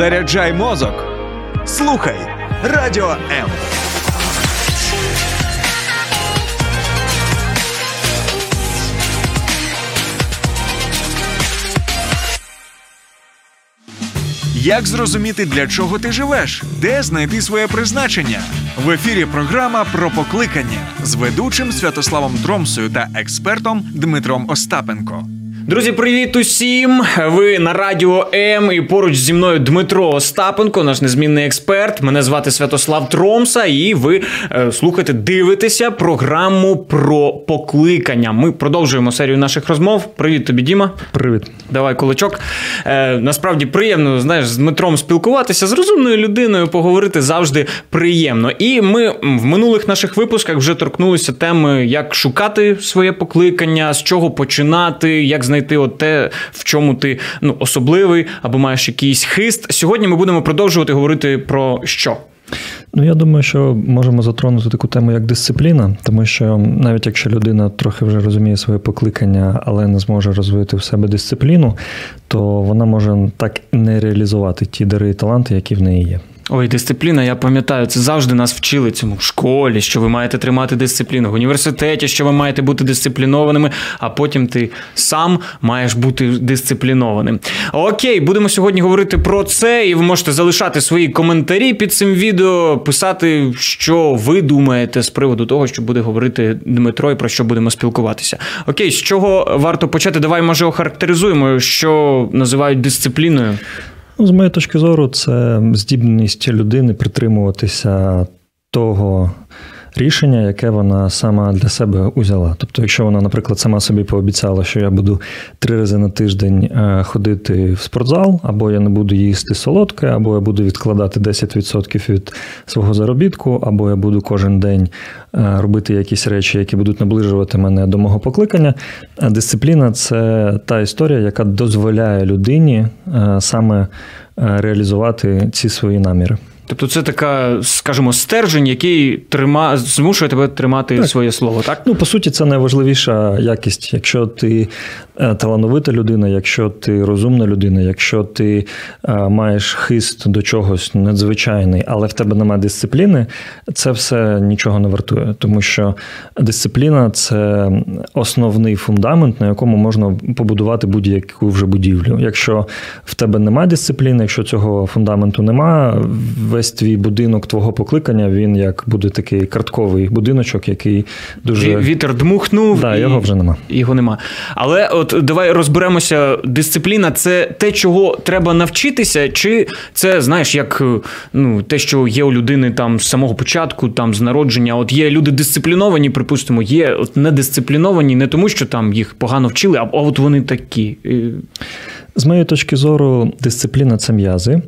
Заряджай мозок. Слухай Радіо М. Як зрозуміти, для чого ти живеш? Де знайти своє призначення? В ефірі програма про покликання з ведучим Святославом Тромсою та експертом Дмитром Остапенко. Друзі, привіт усім! Ви на радіо М і поруч зі мною Дмитро Остапенко, наш незмінний експерт. Мене звати Святослав Тромса, і ви е, слухаєте, дивитеся програму про покликання. Ми продовжуємо серію наших розмов. Привіт тобі, Діма. Привіт. Давай кулачок. Е, насправді приємно знаєш, з Дмитром спілкуватися з розумною людиною, поговорити завжди приємно. І ми в минулих наших випусках вже торкнулися теми, як шукати своє покликання, з чого починати, як знайти от те, в чому ти ну, особливий або маєш якийсь хист. Сьогодні ми будемо продовжувати говорити про що. Ну, я думаю, що можемо затронути таку тему, як дисципліна, тому що навіть якщо людина трохи вже розуміє своє покликання, але не зможе розвити в себе дисципліну, то вона може так не реалізувати ті дари і таланти, які в неї є. Ой, дисципліна, я пам'ятаю, це завжди нас вчили цьому в школі, що ви маєте тримати дисципліну, в університеті, що ви маєте бути дисциплінованими, а потім ти сам маєш бути дисциплінованим. Окей, будемо сьогодні говорити про це, і ви можете залишати свої коментарі під цим відео, писати, що ви думаєте з приводу того, що буде говорити Дмитро і про що будемо спілкуватися. Окей, з чого варто почати? Давай, може, охарактеризуємо, що називають дисципліною. Ну, З моєї точки зору, це здібність людини притримуватися того рішення, яке вона сама для себе узяла. Тобто, якщо вона, наприклад, сама собі пообіцяла, що я буду три рази на тиждень е, ходити в спортзал, або я не буду їсти солодке, або я буду відкладати 10% від свого заробітку, або я буду кожен день е, робити якісь речі, які будуть наближувати мене до мого покликання. А Дисципліна це та історія, яка дозволяє людині е, саме реалізувати ці свої наміри. Тобто це така, скажімо, стержень, який трима... змушує тебе тримати Так. своє слово, так? Ну, по суті, це найважливіша якість. Якщо ти талановита людина, якщо ти розумна людина, якщо ти е, маєш хист до чогось надзвичайний, але в тебе немає дисципліни, це все нічого не вартує. Тому що дисципліна це основний фундамент, на якому можна побудувати будь-яку вже будівлю. Якщо в тебе немає дисципліни, якщо цього фундаменту немає, весь твій будинок твого покликання, він як буде такий картковий будиночок, який дуже Вітер дмухнув, Да, і його вже нема. Його нема. Але от давай розберемося. Дисципліна це те, чого треба навчитися, чи це, знаєш, як е, ну, те, що є у людини там з самого початку, там з народження. От є люди дисципліновані, припустимо, є от недисципліновані не тому, що там їх погано вчили, а от вони такі. З моєї точки зору, дисципліна це м'язи.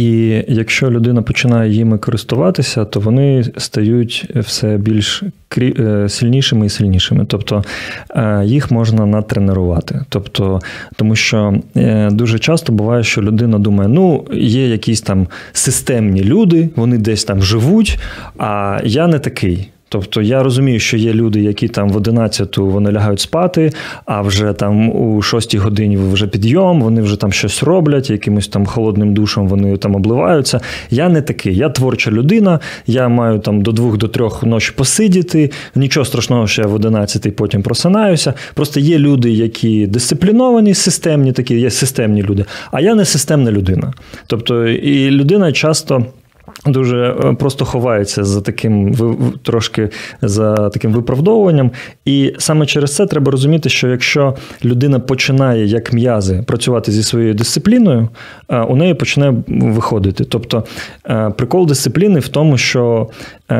І якщо людина починає їми користуватися, то вони стають все більш е, сильнішими і сильнішими. Тобто е, їх можна натренувати. Тобто, тому що е, дуже часто буває, що людина думає, ну, є якісь там системні люди, вони десь там живуть, а я не такий. Тобто я розумію, що є люди, які там в 11 вони лягають спати, а вже там у 6 годині вже підйом, вони вже там щось роблять, якимось там холодним душем вони там обливаються. Я не такий. Я творча людина, я маю там до 2 до 3 ночі посидіти. Нічого страшного, що я в 11 потім просинаюся. Просто є люди, які дисципліновані, системні, такі є системні люди, а я не системна людина. Тобто, і людина часто. Дуже е, просто ховається за таким трошки за таким виправдовуванням. І саме через це треба розуміти, що якщо людина починає як м'язи працювати зі своєю дисципліною, е, у неї почне виходити. Тобто е, прикол дисципліни в тому, що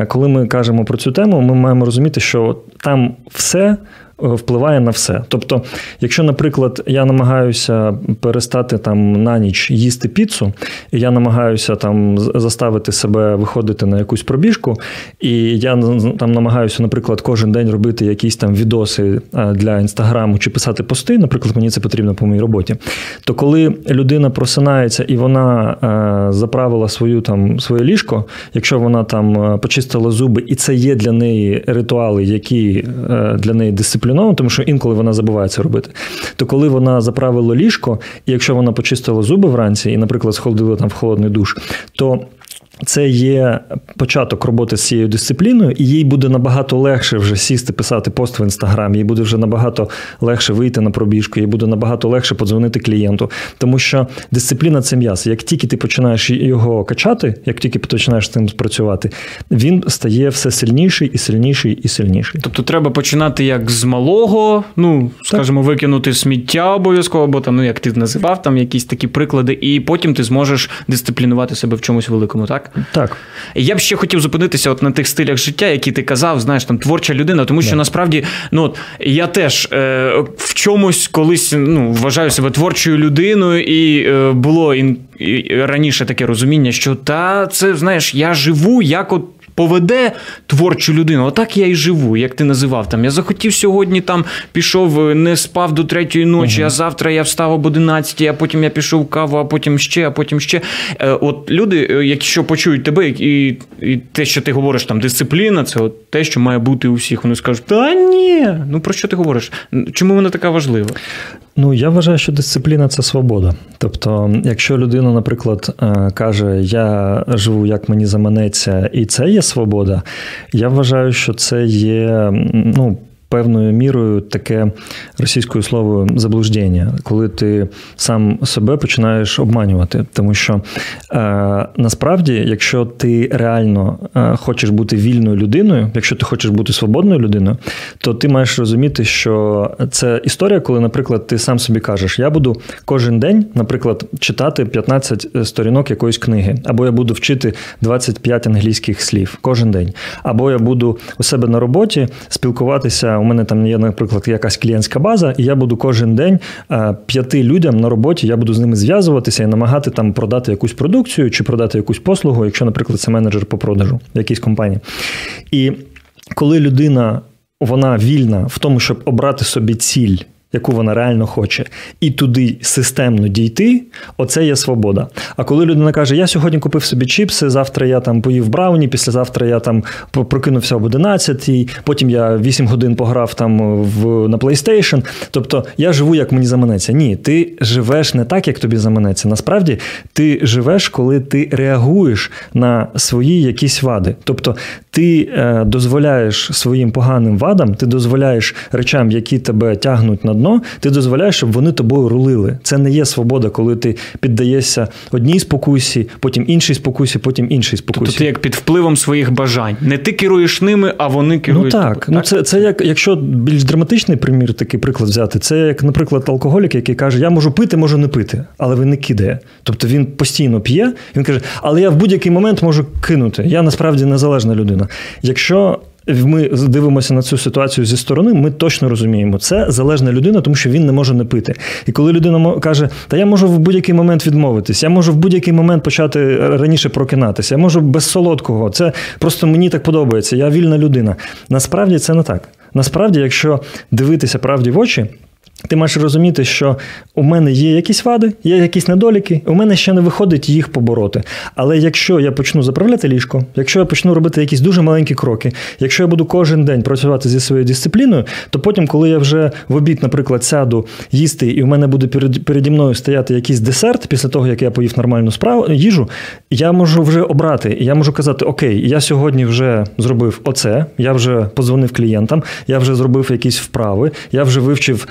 коли ми кажемо про цю тему, ми маємо розуміти, що там все впливає на все. Тобто, якщо, наприклад, я намагаюся перестати там на ніч їсти піцу, і я намагаюся там заставити себе виходити на якусь пробіжку, і я там намагаюся, наприклад, кожен день робити якісь там відоси е, для інстаграму чи писати пости, наприклад, мені це потрібно по моїй роботі. То коли людина просинається і вона е, заправила свою там своє ліжко, якщо вона там е, почистила зуби, і це є для неї ритуали, які для неї дисциплінують дисциплінована, тому що інколи вона забуває це робити. То коли вона заправила ліжко, і якщо вона почистила зуби вранці, і, наприклад, сходила там в холодний душ, то це є початок роботи з цією дисципліною, і їй буде набагато легше вже сісти, писати пост в інстаграм, їй буде вже набагато легше вийти на пробіжку, їй буде набагато легше подзвонити клієнту. Тому що дисципліна це м'яз. Як тільки ти починаєш його качати, як тільки починаєш з цим працювати, він стає все сильніший і сильніший і сильніший. Тобто треба починати як з малого, ну скажімо, викинути сміття обов'язково, або там, ну як ти називав, там якісь такі приклади, і потім ти зможеш дисциплінувати себе в чомусь великому, так? Так. Я б ще хотів зупинитися от на тих стилях життя, які ти казав, знаєш, там творча людина, тому що yeah. насправді ну, от, я теж е, в чомусь колись ну, вважаю себе творчою людиною, і е, було ін, і раніше таке розуміння, що та це знаєш, я живу як от. Поведе творчу людину, отак я і живу, як ти називав там. Я захотів сьогодні там пішов, е, не спав до третьої ночі, а завтра я встав об 11, а потім я пішов каву, а потім ще, а потім ще. Е, От люди, е, якщо почують тебе, і, і те, що ти говориш, там дисципліна, це от те, що має бути у всіх. Вони скажуть, та ні, ну про що ти говориш? Чому вона така важлива? Ну, я вважаю, що дисципліна це свобода. Тобто, якщо людина, наприклад, е, каже, я живу як мені заманеться, і це є свобода, я вважаю, що це є ну. Певною мірою таке російською словою заблуждення, коли ти сам себе починаєш обманювати. Тому що е, насправді, якщо ти реально е, хочеш бути вільною людиною, якщо ти хочеш бути свободною людиною, то ти маєш розуміти, що це історія, коли, наприклад, ти сам собі кажеш, я буду кожен день, наприклад, читати 15 сторінок якоїсь книги, або я буду вчити 25 англійських слів кожен день, або я буду у себе на роботі спілкуватися. У мене там є, наприклад, якась клієнтська база, і я буду кожен день е, п'яти людям на роботі, я буду з ними зв'язуватися і намагати там продати якусь продукцію чи продати якусь послугу, якщо, наприклад, це менеджер по продажу якійсь компанії. І коли людина вона вільна в тому, щоб обрати собі ціль. Яку вона реально хоче, і туди системно дійти, оце є свобода. А коли людина каже, я сьогодні купив собі чіпси, завтра я там поїв брауні, післязавтра я там прокинувся об 11, потім я 8 годин пограв там в, на PlayStation. Тобто я живу, як мені заманеться. Ні, ти живеш не так, як тобі заманеться. Насправді ти живеш, коли ти реагуєш на свої якісь вади. Тобто ти е, дозволяєш своїм поганим вадам, ти дозволяєш речам, які тебе тягнуть на дно, ти дозволяєш, щоб вони тобою рулили. Це не є свобода, коли ти піддаєшся одній спокусі, потім іншій спокусі, потім іншій спокусі. Тобто ти як під впливом своїх бажань. Не ти керуєш ними, а вони Ну керують. так, тобою. ну це, це як якщо більш драматичний примір, такий приклад взяти, це як, наприклад, алкоголік, який каже: Я можу пити, можу не пити, але він не кидає. Тобто він постійно п'є, він каже, але я в будь-який момент можу кинути. Я насправді незалежна людина. Якщо ми дивимося на цю ситуацію зі сторони, ми точно розуміємо, це залежна людина, тому що він не може не пити. І коли людина каже, та я можу в будь-який момент відмовитись, я можу в будь-який момент почати раніше прокинатися, я можу без солодкого. Це просто мені так подобається. Я вільна людина. Насправді це не так. Насправді, якщо дивитися правді в очі. Ти маєш розуміти, що у мене є якісь вади, є якісь недоліки, у мене ще не виходить їх побороти. Але якщо я почну заправляти ліжко, якщо я почну робити якісь дуже маленькі кроки, якщо я буду кожен день працювати зі своєю дисципліною, то потім, коли я вже в обід, наприклад, сяду їсти, і у мене буде перед, переді мною стояти якийсь десерт після того, як я поїв нормальну справу їжу, я можу вже обрати. Я можу казати: Окей, я сьогодні вже зробив оце, я вже позвонив клієнтам, я вже зробив якісь вправи, я вже вивчив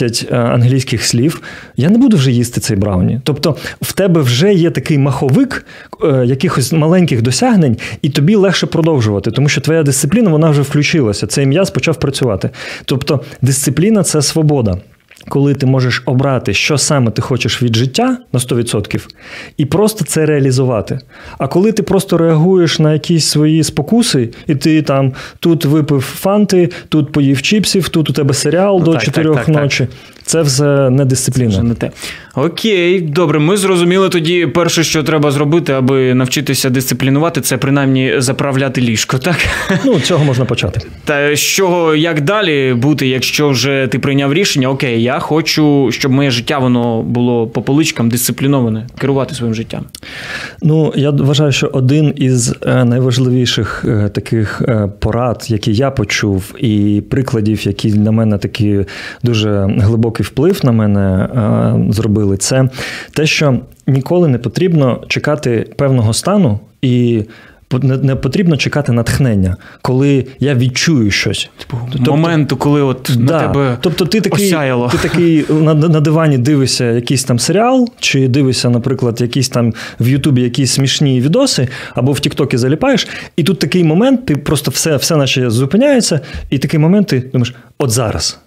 10 е, англійських слів. Я не буду вже їсти цей брауні. Тобто, в тебе вже є такий маховик е, якихось маленьких досягнень, і тобі легше продовжувати, тому що твоя дисципліна вона вже включилася. Цей м'яз почав працювати. Тобто, дисципліна це свобода. Коли ти можеш обрати, що саме ти хочеш від життя на 100%, і просто це реалізувати. А коли ти просто реагуєш на якісь свої спокуси, і ти там тут випив фанти, тут поїв чіпсів, тут у тебе серіал Ну, до так, 4 так, так, ночі, Це все не Вже дисципліна. не те. Окей, добре, ми зрозуміли тоді перше, що треба зробити, аби навчитися дисциплінувати, це принаймні заправляти ліжко, так? Ну, цього можна почати. Та з чого як далі бути, якщо вже ти прийняв рішення, окей, я хочу, щоб моє життя воно було по поличкам дисципліноване, керувати своїм життям. Ну, я вважаю, що один із е, найважливіших е, таких е, порад, які я почув, і прикладів, які на мене такі дуже глибокий вплив на мене е, зробили, це те, що ніколи не потрібно чекати певного стану і. Не потрібно чекати натхнення, коли я відчую щось. Тобто- Моменту, коли от на Да. тебе тобто ти такий, осяяло. ти такий на, на дивані дивишся якийсь там серіал, чи дивишся, наприклад, якісь там в Ютубі якісь смішні відоси, або в Тіктокі заліпаєш, і тут такий момент, ти просто все, все наче зупиняється, і такий момент ти думаєш, от зараз.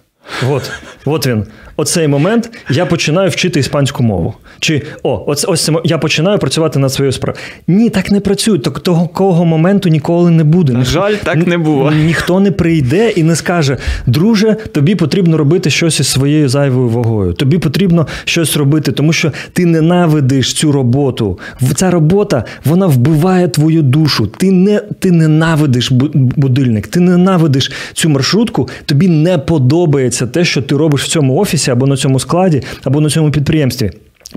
От, от він. Оцей момент я починаю вчити іспанську мову. Чи о, ось, ось це я починаю працювати над своєю справою. Ні, так не працює. Так того кого моменту ніколи не буде. На жаль, так не було. Ніхто не прийде і не скаже: друже, тобі потрібно робити щось із своєю зайвою вагою. Тобі потрібно щось робити, тому що ти ненавидиш цю роботу. Ця робота вона вбиває твою душу. Ти не ти ненавидиш бу- будильник, ти ненавидиш цю маршрутку. Тобі не подобається те, що ти робиш в цьому офісі або на цьому складі, або на цьому підприємстві.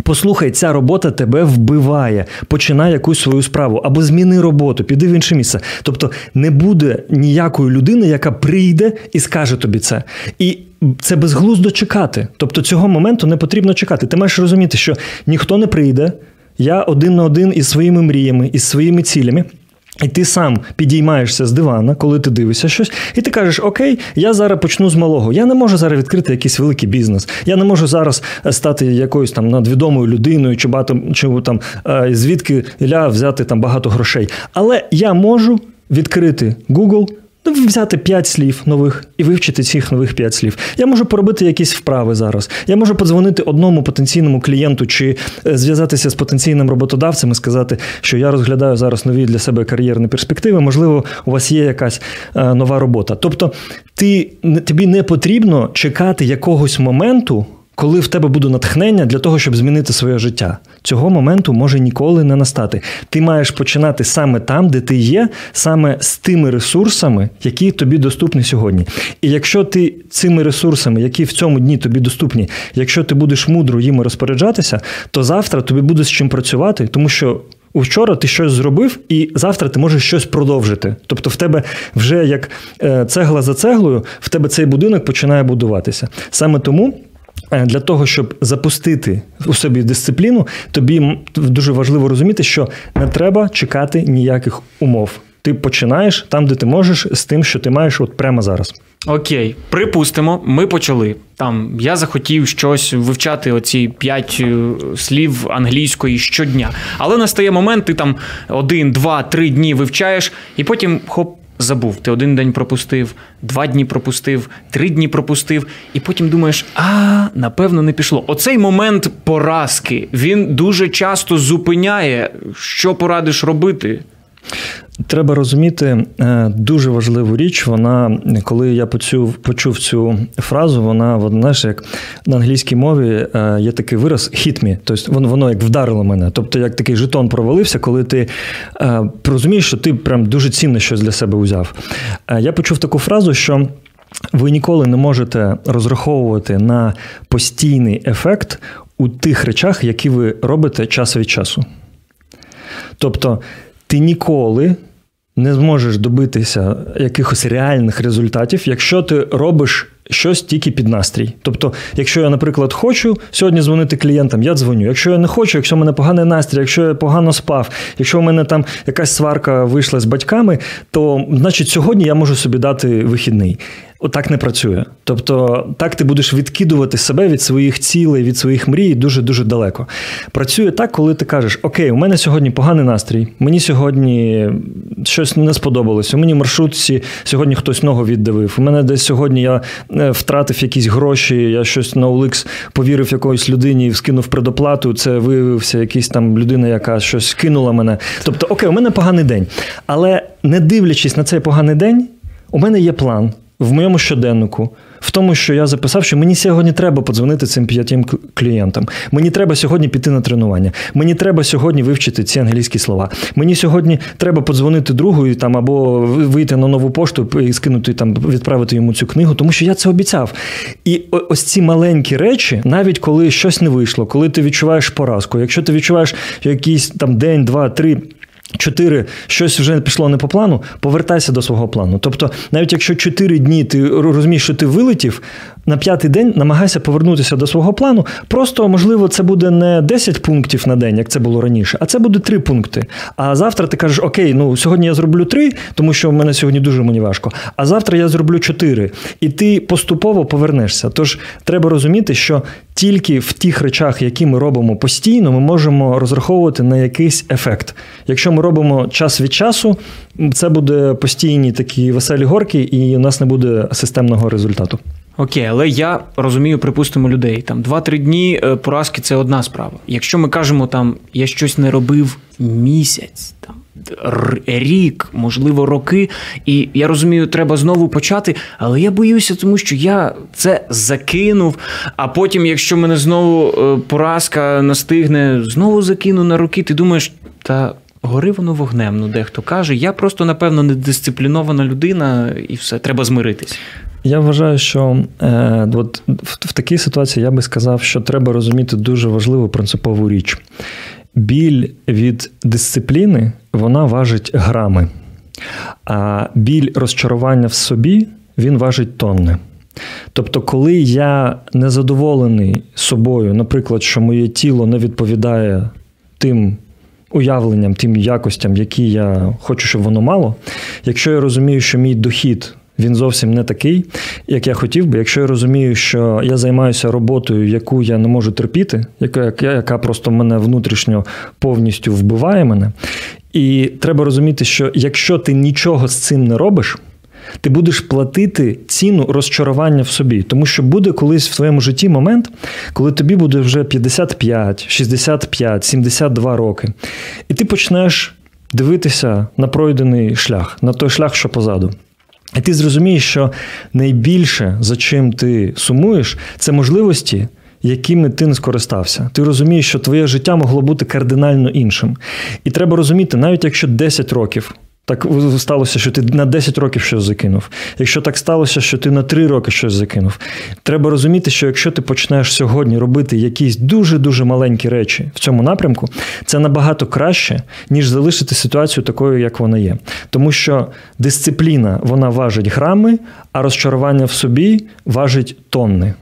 Послухай, ця робота тебе вбиває. Починай якусь свою справу або зміни роботу, піди в інше місце. Тобто не буде ніякої людини, яка прийде і скаже тобі це. І це безглуздо чекати. Тобто цього моменту не потрібно чекати. Ти маєш розуміти, що ніхто не прийде. Я один на один із своїми мріями, із своїми цілями. І ти сам підіймаєшся з дивана, коли ти дивишся щось, і ти кажеш: Окей, я зараз почну з малого. Я не можу зараз відкрити якийсь великий бізнес. Я не можу зараз е, стати якоюсь там надвідомою людиною, чи багато чи там е, звідки ля взяти там багато грошей. Але я можу відкрити Google. Ну, взяти 5 слів нових і вивчити цих нових 5 слів. Я можу поробити якісь вправи зараз. Я можу подзвонити одному потенційному клієнту чи е, зв'язатися з потенційним роботодавцем і сказати, що я розглядаю зараз нові для себе кар'єрні перспективи. Можливо, у вас є якась е, нова робота. Тобто, ти, тобі не потрібно чекати якогось моменту. Коли в тебе буде натхнення для того, щоб змінити своє життя, цього моменту може ніколи не настати. Ти маєш починати саме там, де ти є, саме з тими ресурсами, які тобі доступні сьогодні. І якщо ти цими ресурсами, які в цьому дні тобі доступні, якщо ти будеш мудро їми розпоряджатися, то завтра тобі буде з чим працювати, тому що. Вчора ти щось зробив, і завтра ти можеш щось продовжити. Тобто, в тебе вже як е, цегла за цеглою, в тебе цей будинок починає будуватися. Саме тому. Е, Для того, щоб запустити у собі дисципліну, тобі дуже важливо розуміти, що не треба чекати ніяких умов. Ти починаєш там, де ти можеш, з тим, що ти маєш от прямо зараз. Окей, припустимо, ми почали. Там я захотів щось вивчати оці п'ять е, слів англійської щодня. Але настає момент, ти там один, два, три дні вивчаєш, і потім хоп. Забув, ти один день пропустив, два дні пропустив, три дні пропустив, і потім думаєш, а напевно не пішло. Оцей момент поразки він дуже часто зупиняє. Що порадиш робити? Треба розуміти е, дуже важливу річ. Вона, коли я почув, почув цю фразу, вона знаєш, як на англійській мові е, є такий вираз hit me, тобто воно, воно як вдарило мене. Тобто, як такий жетон провалився, коли ти е, розумієш, що ти прям дуже цінне щось для себе узяв. Я почув таку фразу, що. Ви ніколи не можете розраховувати на постійний ефект у тих речах, які ви робите час від часу. Тобто, ти ніколи не зможеш добитися якихось реальних результатів, якщо ти робиш щось тільки під настрій. Тобто, якщо я, наприклад, хочу сьогодні дзвонити клієнтам, я дзвоню. Якщо я не хочу, якщо в мене поганий настрій, якщо я погано спав, якщо в мене там якась сварка вийшла з батьками, то значить сьогодні я можу собі дати вихідний. Отак не працює. Тобто, так ти будеш відкидувати себе від своїх цілей, від своїх мрій дуже дуже далеко. Працює так, коли ти кажеш: Окей, у мене сьогодні поганий настрій, мені сьогодні щось не сподобалось. У мені маршрутці сьогодні хтось ногу віддавив. У мене десь сьогодні я е, втратив якісь гроші, я щось на OLX повірив якоїсь людині і скинув предоплату. Це виявився якась там людина, яка щось кинула мене. Тобто, окей, у мене поганий день. Але не дивлячись на цей поганий день, у мене є план в моєму щоденнику. в тому, що я записав, що мені сьогодні треба подзвонити цим п'ятим клієнтам. Мені треба сьогодні піти на тренування. Мені треба сьогодні вивчити ці англійські слова. Мені сьогодні треба подзвонити другу і там або вийти на нову пошту і скинути там, відправити йому цю книгу, тому що я це обіцяв. І ось ці маленькі речі, навіть коли щось не вийшло, коли ти відчуваєш поразку, якщо ти відчуваєш якийсь там день, два, три. Чотири щось вже пішло не по плану, повертайся до свого плану. Тобто, навіть якщо чотири дні ти розумієш, що ти вилетів, на п'ятий день намагайся повернутися до свого плану. Просто, можливо, це буде не 10 пунктів на день, як це було раніше, а це буде 3 пункти. А завтра ти кажеш, окей, ну сьогодні я зроблю 3, тому що в мене сьогодні дуже мені важко. А завтра я зроблю 4. І ти поступово повернешся. Тож треба розуміти, що тільки в тих речах, які ми робимо постійно, ми можемо розраховувати на якийсь ефект. Якщо ми робимо час від часу, це буде постійні такі веселі горки, і у нас не буде системного результату. Окей, але я розумію, припустимо, людей там 2-3 дні е, поразки це одна справа. Якщо ми кажемо, там я щось не робив місяць, там рік, можливо, роки, і я розумію, треба знову почати, але я боюся, тому що я це закинув. А потім, якщо мене знову е, поразка настигне, знову закину на роки, ти думаєш, та. Гори воно вогнем, ну дехто каже. Я просто, напевно, недисциплінована людина, і все, треба змиритись. Я вважаю, що е, от в, в такій ситуації я би сказав, що треба розуміти дуже важливу принципову річ. Біль від дисципліни вона важить грами, а біль розчарування в собі він важить тонни. Тобто, коли я незадоволений собою, наприклад, що моє тіло не відповідає тим уявленням, тим якостям, які я хочу, щоб воно мало, якщо я розумію, що мій дохід він зовсім не такий, як я хотів би. Якщо я розумію, що я займаюся роботою, яку я не можу терпіти, яка, яка просто мене внутрішньо повністю вбиває мене. І треба розуміти, що якщо ти нічого з цим не робиш. Ти будеш платити ціну розчарування в собі, тому що буде колись в твоєму житті момент, коли тобі буде вже 55, 65, 72 роки, і ти почнеш дивитися на пройдений шлях, на той шлях, що позаду. І ти зрозумієш, що найбільше, за чим ти сумуєш, це можливості, якими ти не скористався. Ти розумієш, що твоє життя могло бути кардинально іншим. І треба розуміти, навіть якщо 10 років так сталося, що ти на 10 років щось закинув. Якщо так сталося, що ти на 3 роки щось закинув. Треба розуміти, що якщо ти почнеш сьогодні робити якісь дуже-дуже маленькі речі в цьому напрямку, це набагато краще, ніж залишити ситуацію такою, як вона є. Тому що дисципліна вона важить грами, а розчарування в собі важить тонни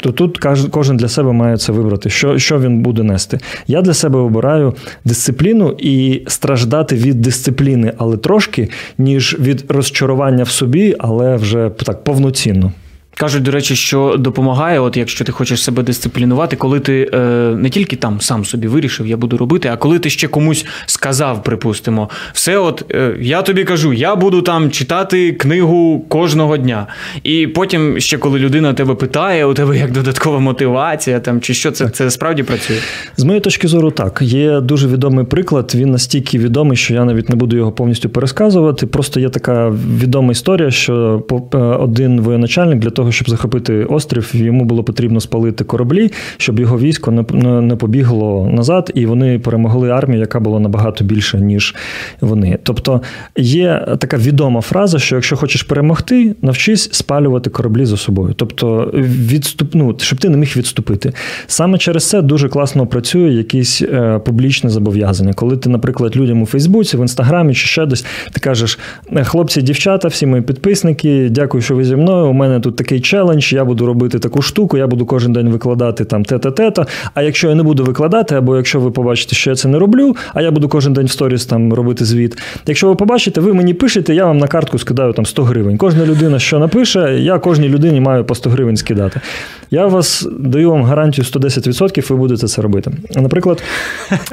то тут кожен для себе має це вибрати, що що він буде нести. Я для себе обираю дисципліну і страждати від дисципліни, але трошки, ніж від розчарування в собі, але вже так повноцінно. Кажуть, до речі, що допомагає, от якщо ти хочеш себе дисциплінувати, коли ти е, не тільки там сам собі вирішив, я буду робити, а коли ти ще комусь сказав, припустимо, все, от е, я тобі кажу, я буду там читати книгу кожного дня. І потім, ще коли людина тебе питає, у тебе як додаткова мотивація, там чи що це це справді працює? З моєї точки зору, так є дуже відомий приклад. Він настільки відомий, що я навіть не буду його повністю пересказувати. Просто є така відома історія, що е, один воєначальник для того, щоб захопити острів, йому було потрібно спалити кораблі, щоб його військо не побігло назад, і вони перемогли армію, яка була набагато більша, ніж вони. Тобто є така відома фраза, що якщо хочеш перемогти, навчись спалювати кораблі за собою. Тобто, відступ, ну, щоб ти не міг відступити. Саме через це дуже класно працює якісь е, публічне зобов'язання. Коли ти, наприклад, людям у Фейсбуці, в Інстаграмі чи ще десь, ти кажеш: хлопці, дівчата, всі мої підписники, дякую, що ви зі мною. У мене тут такий челендж, я буду робити таку штуку, я буду кожен день викладати там те-те-те-то. А якщо я не буду викладати, або якщо ви побачите, що я це не роблю, а я буду кожен день в сторіс там робити звіт. Якщо ви побачите, ви мені пишете, я вам на картку скидаю там 100 гривень. Кожна людина, що напише, я кожній людині маю по 100 гривень скидати. Я вас даю вам гарантію 110%, ви будете це робити. Наприклад,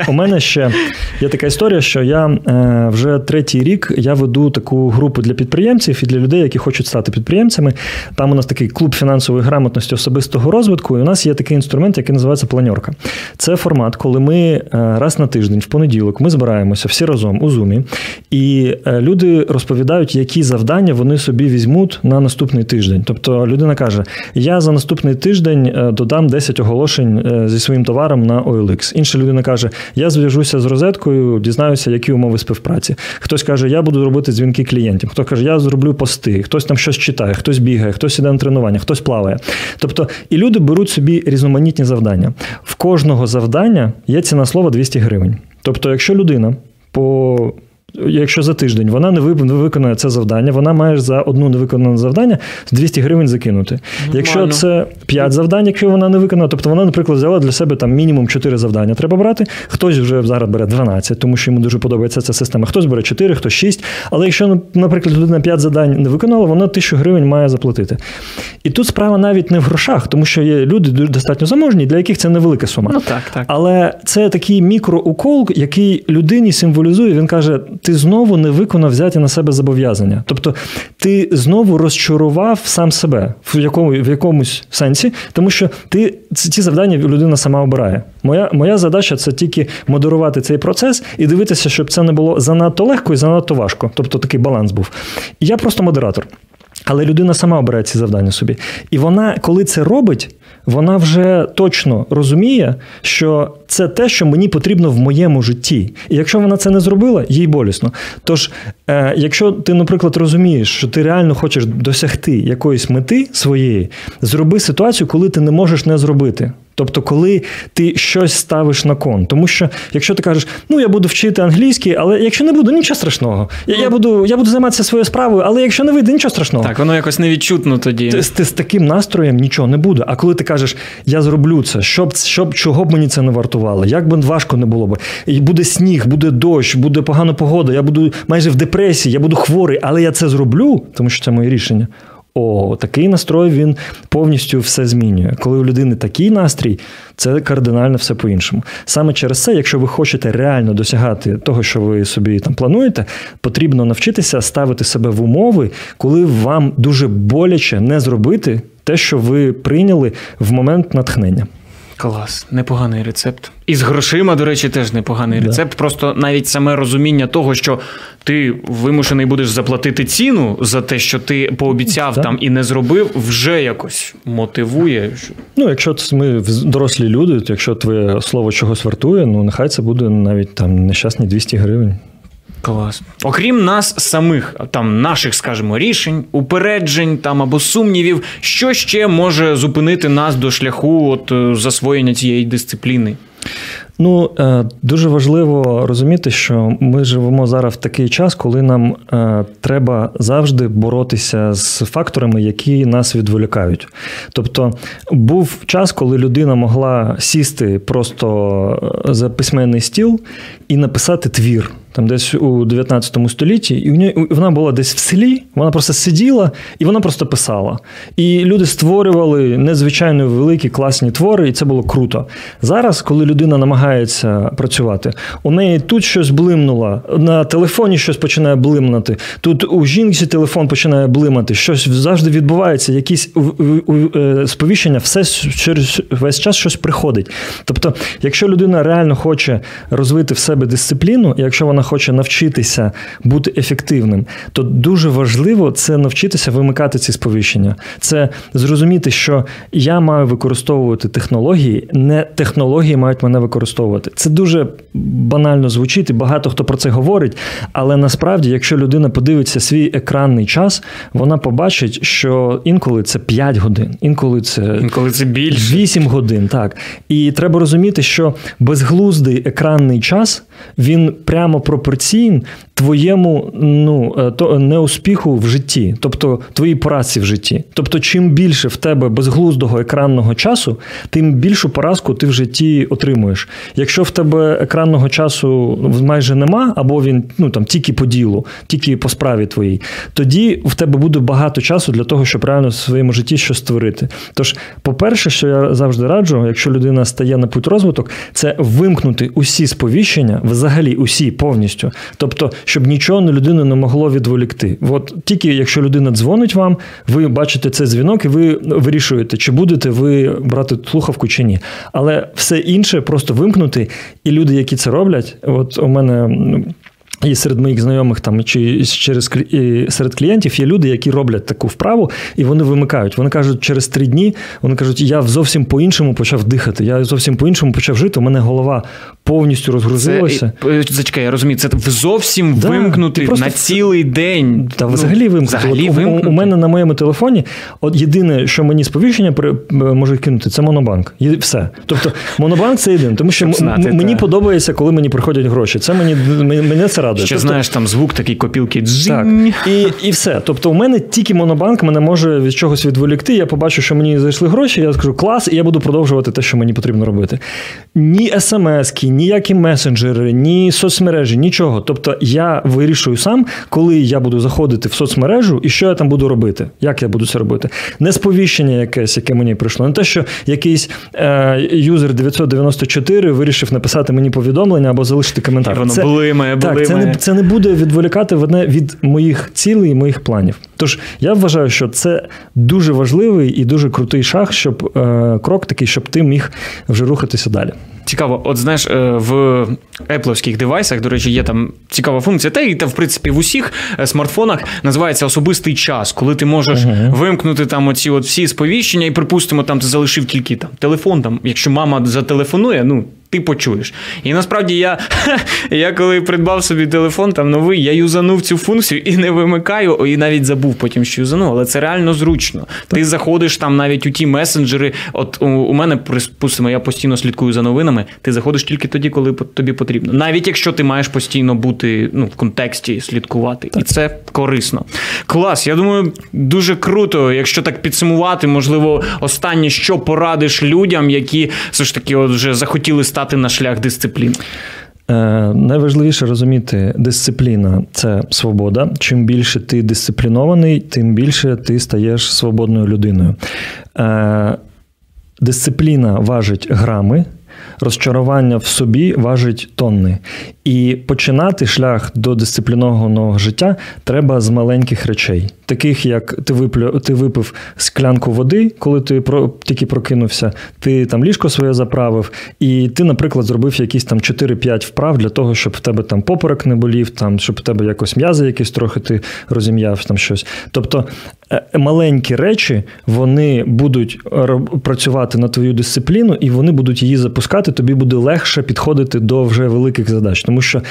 у мене ще є така історія, що я е, вже третій рік я веду таку групу для підприємців і для людей, які хочуть стати підприємцями. Там у нас такий клуб фінансової грамотності особистого розвитку, і у нас є такий інструмент, який називається планьорка. Це формат, коли ми е, раз на тиждень, в понеділок, ми збираємося всі разом у зумі, і е, люди розповідають, які завдання вони собі візьмуть на наступний тиждень. Тобто людина каже: Я за наступний тиждень е, додам 10 оголошень зі своїм товаром на OLX. Інша людина каже: Я зв'яжуся з розеткою, дізнаюся, які умови співпраці. Хтось каже, я буду робити дзвінки клієнтів. Хто каже, я зроблю пости, хтось там щось читає, хтось бігає, хтось іде на тренування, хтось плаває. Тобто, і люди беруть собі різноманітні завдання. В кожного завдання є ціна слова 200 гривень. Тобто, якщо людина по Якщо за тиждень вона не виконує це завдання, вона має за одну невиконане завдання 200 гривень закинути. Нормально. Якщо це 5 завдань, якщо вона не виконала, тобто вона, наприклад, взяла для себе там мінімум 4 завдання. Треба брати. Хтось вже зараз бере 12, тому що йому дуже подобається ця система. Хтось бере 4, хтось 6. Але якщо, наприклад, людина 5 завдань не виконала, вона 1000 гривень має заплатити. І тут справа навіть не в грошах, тому що є люди достатньо заможні, для яких це невелика сума. Ну так, так. Але це такий мікроукол, який людині символізує. Він каже ти знову не виконав взяті на себе зобов'язання. Тобто ти знову розчарував сам себе в якому, в якомусь сенсі, тому що ти ці завдання людина сама обирає. Моя моя задача це тільки модерувати цей процес і дивитися, щоб це не було занадто легко і занадто важко. Тобто такий баланс був. Я просто модератор. Але людина сама обирає ці завдання собі. І вона, коли це робить, вона вже точно розуміє, що це те, що мені потрібно в моєму житті. І якщо вона це не зробила, їй болісно. Тож, е, якщо ти, наприклад, розумієш, що ти реально хочеш досягти якоїсь мети своєї, зроби ситуацію, коли ти не можеш не зробити. Тобто, коли ти щось ставиш на кон. Тому що, якщо ти кажеш, ну я буду вчити англійський, але якщо не буду, нічого страшного. Я я, буду я буду займатися своєю справою, але якщо не вийде, нічого страшного. Так, воно якось невідчутно тоді. Ти, ти з таким настроєм нічого не буде. А коли ти кажеш, я зроблю це, щоб щоб чого б мені це не вартувало, як би важко не було б. І буде сніг, буде дощ, буде погана погода, я буду майже в депресії, я буду хворий, але я це зроблю, тому що це моє рішення. О, такий настрой він повністю все змінює. Коли у людини такий настрій, це кардинально все по-іншому. Саме через це, якщо ви хочете реально досягати того, що ви собі там плануєте, потрібно навчитися ставити себе в умови, коли вам дуже боляче не зробити те, що ви прийняли в момент натхнення. Клас, непоганий рецепт. І з грошима, до речі, теж непоганий да. рецепт. Просто навіть саме розуміння того, що ти вимушений будеш заплатити ціну за те, що ти пообіцяв так. там і не зробив, вже якось мотивує. Ну, якщо ми дорослі люди, то якщо твоє слово чогось вартує, ну нехай це буде навіть там нещасні 200 гривень. Клас. Окрім нас самих, там наших, скажімо, рішень, упереджень там або сумнівів, що ще може зупинити нас до шляху от е, засвоєння цієї дисципліни? Ну е, дуже важливо розуміти, що ми живемо зараз в такий час, коли нам е, треба завжди боротися з факторами, які нас відволікають. Тобто був час, коли людина могла сісти просто за письменний стіл і написати твір там десь у 19 столітті, і в неї вона була десь в селі, вона просто сиділа і вона просто писала. І люди створювали незвичайно великі класні твори, і це було круто. Зараз, коли людина намагається працювати, у неї тут щось блимнуло, на телефоні щось починає блимнути, тут у жінці телефон починає блимати, щось завжди відбувається, якісь е, сповіщення, все через весь час щось приходить. Тобто, якщо людина реально хоче розвити в себе дисципліну, якщо вона хоче навчитися бути ефективним, то дуже важливо це навчитися вимикати ці сповіщення. Це зрозуміти, що я маю використовувати технології, не технології мають мене використовувати. Це дуже банально звучить, і багато хто про це говорить. Але насправді, якщо людина подивиться свій екранний час, вона побачить, що інколи це 5 годин, інколи це інколи це більше 8 годин. Так і треба розуміти, що безглуздий екранний час він прямо пропорційний твоєму ну, е, то, неуспіху в житті, тобто твоїй праці в житті. Тобто, чим більше в тебе безглуздого екранного часу, тим більшу поразку ти в житті отримуєш. Якщо в тебе екранного часу майже нема, або він ну там тільки по ділу, тільки по справі твоїй, тоді в тебе буде багато часу для того, щоб реально в своєму житті щось створити. Тож, по-перше, що я завжди раджу, якщо людина стає на путь розвиток, це вимкнути усі сповіщення, взагалі усі повністю. Тобто, щоб нічого на людину не могло відволікти. От тільки якщо людина дзвонить вам, ви бачите цей дзвінок, і ви вирішуєте, чи будете ви брати слухавку чи ні. Але все інше просто вимкнути, і люди, які це роблять, от у мене. І серед моїх знайомих там чи через і серед клієнтів є люди, які роблять таку вправу, і вони вимикають. Вони кажуть, через три дні вони кажуть, я зовсім по-іншому почав дихати. Я зовсім по-іншому почав жити. У мене голова повністю Це, розгрузилася. е, зачекай, я розумію, це зовсім Да, вимкнути просто на цілий день. Та Ну, взагалі вимкнути. Взагалі От у- у, у мене на моєму телефоні, от єдине, що мені сповіщення при- може кинути, це монобанк. І все. Тобто, монобанк це єдине, тому що знати, мені та. подобається, коли мені приходять гроші. Це мені мене це радує. Ще Тобто, знаєш, там звук такий копілки. Так, і, і все. Тобто, у мене тільки монобанк мене може від чогось відволікти. Я побачу, що мені зайшли гроші, я скажу клас, і я буду продовжувати те, що мені потрібно робити. Ні смс-ки, ніякі месенджери, ні соцмережі, нічого. Тобто я вирішую сам, коли я буду заходити в соцмережу і що я там буду робити. Як я буду це робити? Не сповіщення якесь, яке мені прийшло, не те, що якийсь е, юзер 994 вирішив написати мені повідомлення або залишити коментар. Воно Це- блимає, так, це блимає. Не, це не буде відволікати одне від моїх цілей і моїх планів. Тож я вважаю, що це дуже важливий і дуже крутий шаг, щоб е, крок такий, щоб ти міг вже рухатися далі. Цікаво, от знаєш, е, в Apple девайсах, до речі, є там цікава функція, та і та, в принципі в усіх е, смартфонах називається особистий час, коли ти можеш Мгм. вимкнути там оці от всі сповіщення, і припустимо, там ти залишив тільки там телефон. Там, якщо мама зателефонує, ну. Ти почуєш. І насправді я, я коли придбав собі телефон там новий, я юзанув цю функцію і не вимикаю, і навіть забув потім, що юзанув, але це реально зручно. Ти заходиш там навіть у ті месенджери. От у, у мене, припустимо, я постійно слідкую за новинами. Ти заходиш тільки тоді, коли тобі потрібно. Навіть якщо ти маєш постійно бути ну, в контексті слідкувати. І це корисно. Клас, я думаю, дуже круто, якщо так підсумувати, можливо, останнє, що порадиш людям, які все ж таки от вже захотіли стати на шлях дисципліни. Е, найважливіше розуміти, дисципліна це свобода. Чим більше ти дисциплінований, тим більше ти стаєш свободною людиною. Е, дисципліна важить грами. Розчарування в собі важить тонни. І починати шлях до дисциплінованого життя треба з маленьких речей, таких як ти виплю, ти випив склянку води, коли ти про, тільки прокинувся, ти там ліжко своє заправив, і ти, наприклад, зробив якісь там 4-5 вправ для того, щоб в тебе там поперек не болів, там, щоб в тебе якось м'язи якісь трохи ти розім'яв там щось. Тобто е, маленькі речі вони будуть працювати на твою дисципліну, і вони будуть її запускати. Тобі буде легше підходити до вже великих задач, тому що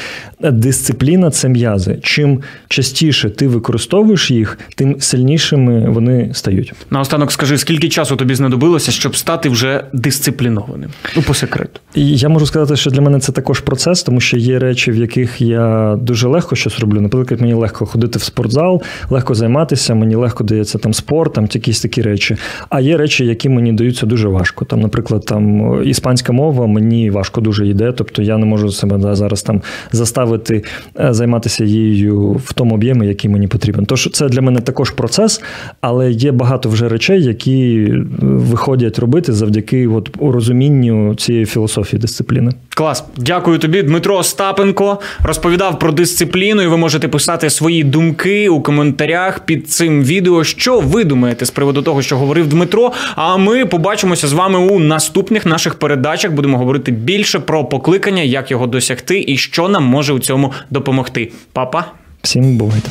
е, дисципліна це м'язи. Чим частіше ти використовуєш їх, тим сильнішими вони стають. Наостанок скажи, скільки часу тобі знадобилося, щоб стати вже дисциплінованим? Ну, по секрету. І я можу сказати, що для мене це також процес, тому що є речі, в яких я дуже легко щось роблю. Наприклад, мені легко ходити в спортзал, легко займатися, мені легко дається там спорт, там якісь такі речі. А є речі, які мені даються дуже важко. Там, наприклад, там іспанська мова мені важко дуже йде, тобто я не можу себе да, зараз там заставити е, займатися її в тому об'ємі, який мені потрібен. Тож це для мене також процес, але є багато вже речей, які е, виходять робити завдяки от, розумінню цієї філософії дисципліни. Клас, дякую тобі, Дмитро Остапенко. Розповідав про дисципліну, і ви можете писати свої думки у коментарях під цим відео. Що ви думаєте з приводу того, що говорив Дмитро? А ми побачимося з вами у наступних наших передачах. Будемо говорити більше про покликання, як його досягти і що нам може у цьому допомогти. Па-па! Всім бувайте.